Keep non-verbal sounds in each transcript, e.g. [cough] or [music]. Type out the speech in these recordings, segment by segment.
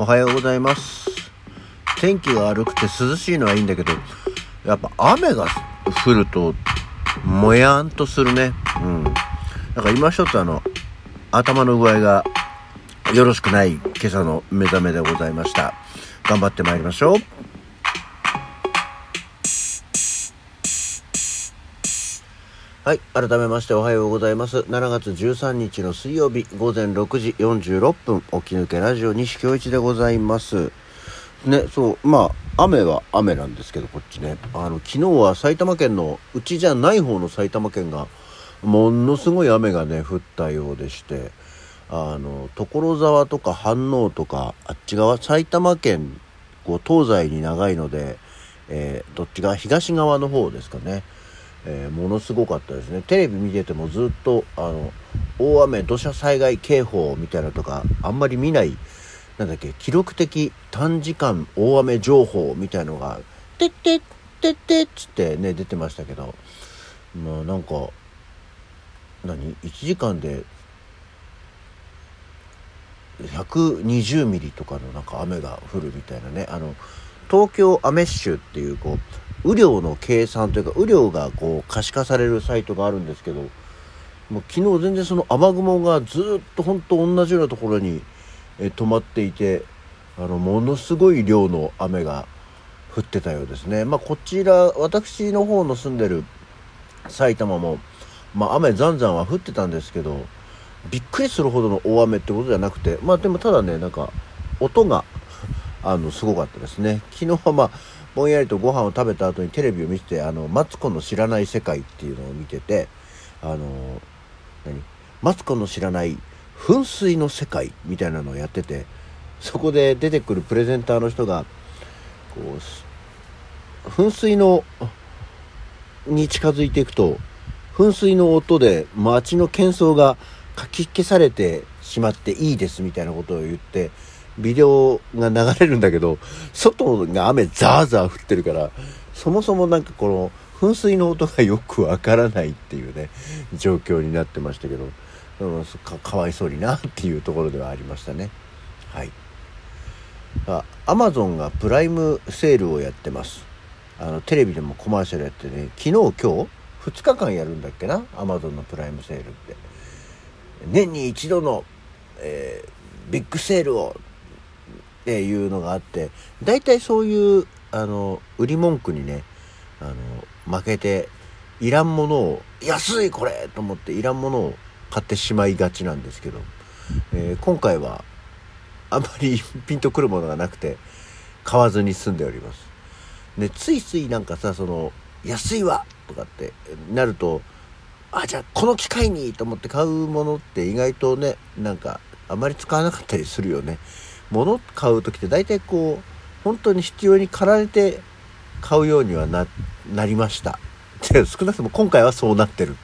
おはようございます。天気が悪くて涼しいのはいいんだけど、やっぱ雨が降ると、もやんとするね。うん。なんか今一つあの、頭の具合がよろしくない今朝の目覚めでございました。頑張ってまいりましょう。はい。改めましておはようございます。7月13日の水曜日午前6時46分、起き抜けラジオ西京一でございます。ね、そう、まあ、雨は雨なんですけど、こっちね。あの、昨日は埼玉県の、うちじゃない方の埼玉県が、ものすごい雨がね、降ったようでして、あの、所沢とか飯能とか、あっち側、埼玉県、こう、東西に長いので、えーどっちが東側の方ですかね。えーものすごかったですね。テレビ見ててもずっとあの大雨土砂災害警報みたいなのとかあんまり見ないなんだっけ記録的短時間大雨情報みたいのが「てってってって」っつってね出てましたけどまあなんか何1時間で120ミリとかのなんか雨が降るみたいなねあの東京アメッシュっていうこう雨量の計算というか雨量がこう可視化されるサイトがあるんですけどもう昨日全然その雨雲がずっと本当同じようなところに、え止まっていてあのものすごい量の雨が降ってたようですね。まあ、こちら私の方の住んでる埼玉も、まあ、雨ざんざんは降ってたんですけどびっくりするほどの大雨ってことじゃなくてまあでもただねなんか音があのすごかったですね昨日はまあぼんやりとご飯を食べた後にテレビを見てて「あのマツコの知らない世界」っていうのを見ててあの何？マツコの知らない噴水の世界みたいなのをやっててそこで出てくるプレゼンターの人がこう噴水のに近づいていくと噴水の音で街の喧騒がかき消されてしまっていいですみたいなことを言ってビデオが流れるんだけど外が雨ザーザー降ってるからそもそもなんかこの噴水の音がよくわからないっていうね状況になってましたけどうんかかわいそうになっていうところではありましたね。はい。アマゾンがプライムセールをやってます。あのテレビでもコマーシャルやってね昨日今日2日間やるんだっけな？アマゾンのプライムセールって。年に一度の、えービッグセールをっていうのがあって大体そういうあの売り文句にねあの負けていらんものを安いこれと思っていらんものを買ってしまいがちなんですけど、えー今回はあんまり [laughs] ピンとくるものがなくて買わずに済んでおります。でついついなんかさその安いわとかってなるとあじゃあこの機会にと思って買うものって意外とねなんかあまり使わなかったりするよね物買う時って大体こう本当に必要に駆られて買うようにはななりました。[laughs] 少なくとも今回はそうなってる。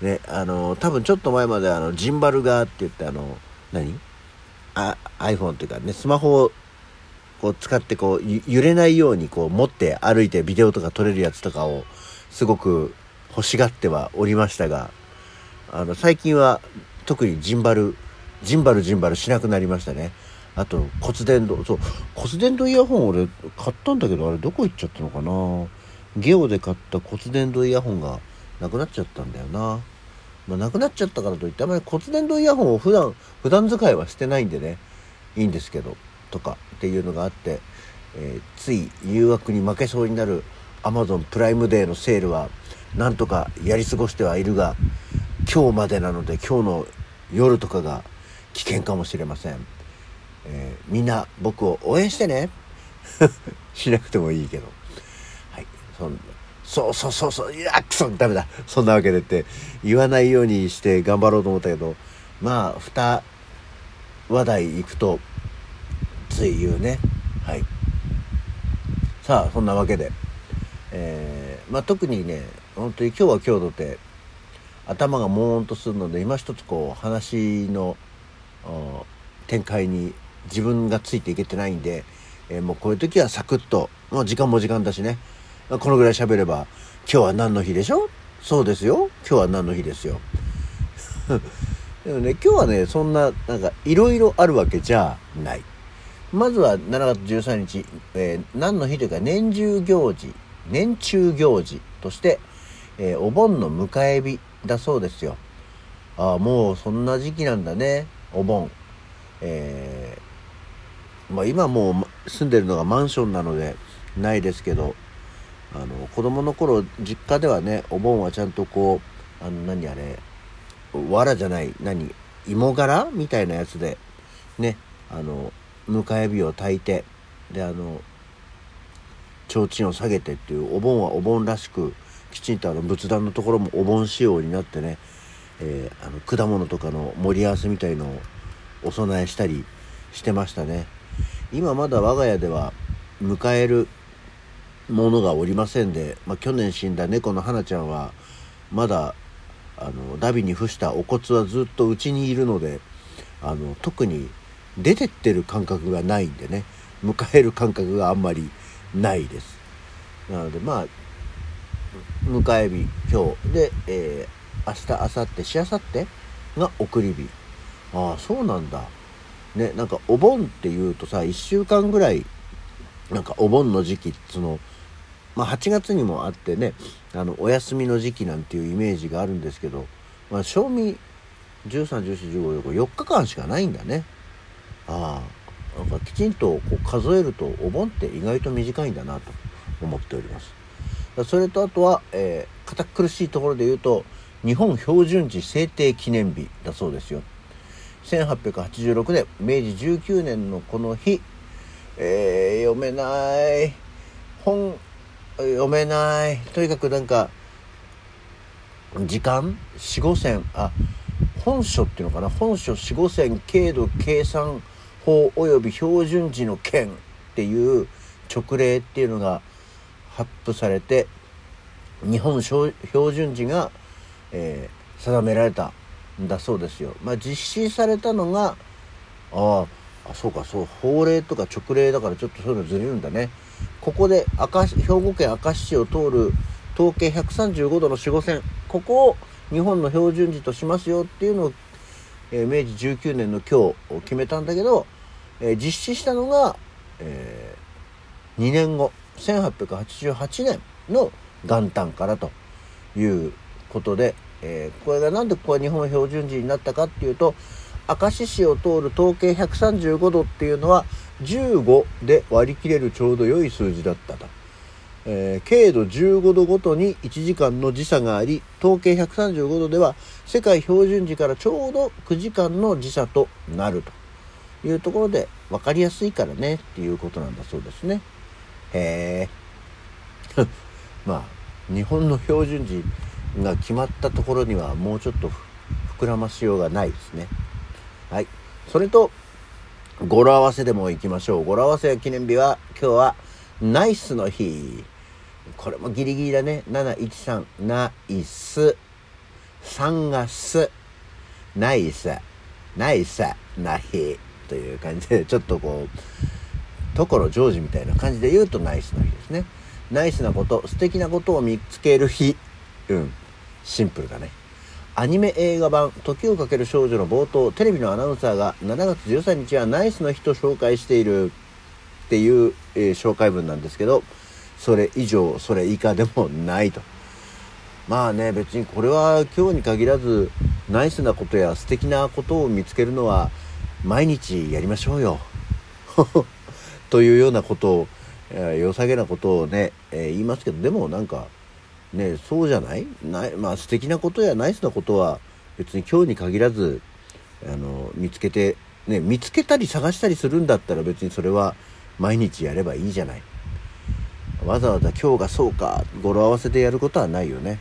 ねあの多分ちょっと前まであのジンバルがって言ってあの何？あ iPhone っていうかねスマホをこう使ってこう揺れないようにこう持って歩いてビデオとか撮れるやつとかをすごく欲しがってはおりましたがあの最近は特にジンバルジンバルジンバルしなくなりましたね。あと骨伝導そう骨伝導イヤホン俺買ったんだけどあれどこ行っちゃったのかな。ゲオで買った骨伝導イヤホンがなくなっちゃったんだよな。まあ、なくなっちゃったからといってあまり骨伝導イヤホンを普段普段使いはしてないんでねいいんですけどとかっていうのがあって、えーつい誘惑に負けそうになる Amazon プライムデーのセールはなんとかやり過ごしてはいるが今日までなので今日の夜とかが危険かもしれません、えーみんな僕を応援してね。[laughs] しなくてもいいけど。はい。そんそうそうそうそういやくそダメだ。そんなわけでって言わないようにして頑張ろうと思ったけどまあ2話題行くとつい言うね。はい。さあそんなわけで。えーまあ特にね本当に今日は今日とて頭がもーんとするので今一つこう話の展開に自分がついていけてないんで、えーもうこういう時はサクッともう時間も時間だしね。まこのぐらい喋れば今日は何の日でしょ？そうですよ。今日は何の日ですよ。[laughs] でもね今日はねそんななんかいろいろあるわけじゃない。まずは7月13日、えー、何の日というか年中行事、年中行事として、えー、お盆の迎え日だそうですよ。ああ、もうそんな時期なんだね、お盆。えー、まあ今もう住んでるのがマンションなのでないですけど、あの、子供の頃、実家ではね、お盆はちゃんとこう、あの、何あれ、藁じゃない、何、芋柄？みたいなやつで、ね、あの、迎え火を焚いて、で、あの、提灯を下げてっていう、お盆はお盆らしく、きちんとあの仏壇のところもお盆仕様になってね、えー、あの果物とかの盛り合わせみたいのをお供えしたりしてましたね。今まだ我が家では迎えるものがおりませんで、まあ、去年死んだ猫の花ちゃんはまだあのダビに付したお骨はずっとうちにいるのであの特に出てってる感覚がないんでね迎える感覚があんまりないです。なのでまあ迎え日今日。で、えー、明日明後日しあさってが送り火ああそうなんだ。ねなんかお盆っていうとさ1週間ぐらいなんかお盆の時期そのまあ8月にもあってねあのお休みの時期なんていうイメージがあるんですけど、まあ、賞味131415 4日間しかないんだね。ああなんかきちんとこう数えるとお盆って意外と短いんだなと思っております。それとあとは、えー、堅苦しいところで言うと日本標準時制定記念日だそうですよ。1886年明治19年のこの日、えー、読めない。本読めない。とにかくなんか時間？四五線？あ本書っていうのかな？本書四五線軽度計算法及び標準時の件っていう直令っていうのが発布されて日本標準時が、えー、定められただそうですよ。まあ、実施されたのがああそうかそう法令とか直令だからちょっとそういうのずれるんだね。ここで明石兵庫県明石市を通る統計135度の4 5線ここを日本の標準時としますよっていうのを、えー、明治19年の今日決めたんだけど、えー、実施したのが、えー、2年後1888年の元旦からということで、えー、これがなんでここは日本標準時になったかっていうと明石市を通る統計135度っていうのは15で割り切れるちょうど良い数字だったと。えー、経度15度ごとに1時間の時差があり統計135度では世界標準時からちょうど9時間の時差となるというところで分かりやすいからねっていうことなんだそうですね。へえ [laughs] まあ日本の標準時が決まったところにはもうちょっと膨らましようがないですね。はい。それと語呂合わせでも行きましょう。語呂合わせ記念日は今日はナイスの日。これもギリギリだね。713ナイス。3がスナイス。ナイスな日。という感じでちょっとこう所ジョージみたいな感じで言うとナイスな日ですね。ナイスなこと、素敵なことを見つける日。うん。シンプルだね。アニメ映画版、時をかける少女の冒頭、テレビのアナウンサーが7月13日はナイスの日と紹介しているっていう、えー、紹介文なんですけど、それ以上、それ以下でもないと。まあね、別にこれは今日に限らず、ナイスなことや素敵なことを見つけるのは毎日やりましょうよ。[laughs] というようなことを、え、良さげなことをね、えー、言いますけどでもなんかねそうじゃない？ないまあ素敵なことやナイスなことは別に今日に限らずあの見つけて、ね、見つけたり探したりするんだったら別にそれは毎日やればいいじゃない。わざわざ今日がそうか語呂合わせでやることはないよね。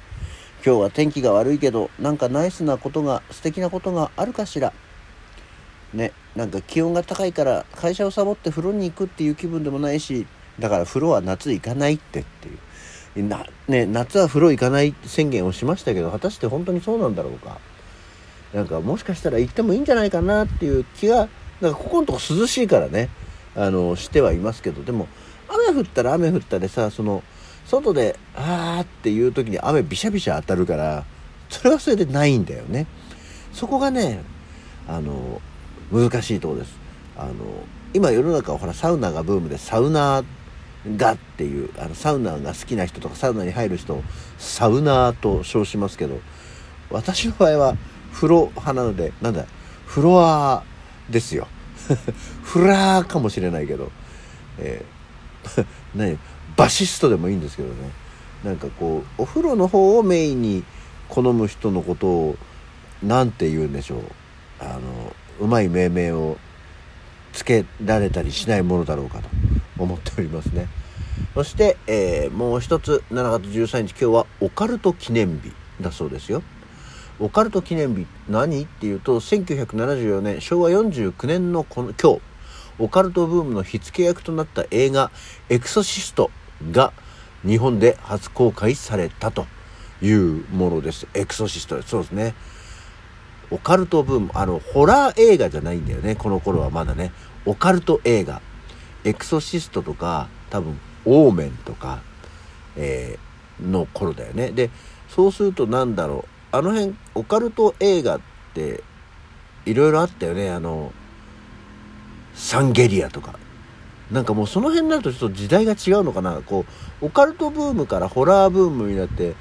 今日は天気が悪いけどなんかナイスなことが素敵なことがあるかしら。ねなんか気温が高いから会社をサボって風呂に行くっていう気分でもないしだから風呂は夏行かないってっていう。な、ね、夏は風呂行かない宣言をしましたけど果たして本当にそうなんだろうか。なんかもしかしたら行ってもいいんじゃないかなっていう気がなんかここのとこ涼しいからねあのしてはいますけど。でも雨降ったら雨降ったでさその外で「あー」っていう時に雨びしゃびしゃ当たるからそれはそれでないんだよね。そこがねあの難しいとこです。あの今世の中はほらサウナがブームでサウナーがっていうあのサウナが好きな人とかサウナに入る人をサウナーと称しますけど私の場合は風呂派なのでなんだフロアですよ。[laughs] フラーかもしれないけど、えー、何？バシストでもいいんですけどね。なんかこうお風呂の方をメインに好む人のことを何て言うんでしょう。あのうまい命名をつけられたりしないものだろうかと。思っておりますねそして、えー、もう一つ7月13日今日はオカルト記念日だそうですよオカルト記念日何っていうと1974年昭和49年のこの今日オカルトブームの火付け役となった映画「エクソシスト」が日本で初公開されたというものです。エクソシストそうですね。オカルトブーム、あの、ホラー映画じゃないんだよね。この頃はまだね。オカルト映画。エクソシストとか、多分、オーメンとか、えー、の頃だよね。で、そうするとなんだろう。あの辺、オカルト映画って、いろいろあったよね。あの、サンゲリアとか。なんかもうその辺になるとちょっと時代が違うのかな。こう、オカルトブームからホラーブームになって、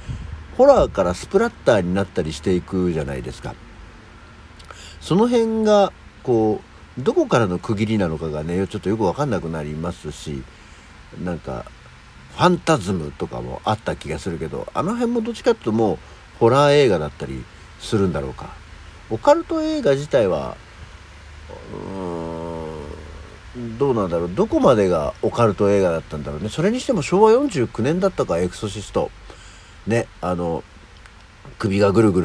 ホラーからスプラッターになったりしていくじゃないですか。その辺が、こう、どこからの区切りなのかがね、ちょっとよくわかんなくなりますし、なんか、ファンタズムとかもあった気がするけど、あの辺もどっちかっていうともう、ホラー映画だったりするんだろうか。オカルト映画自体は、うーん、どうなんだろう。どこまでがオカルト映画だったんだろうね。それにしても昭和49年だったか、エクソシスト。ね、あの、首がぐるぐる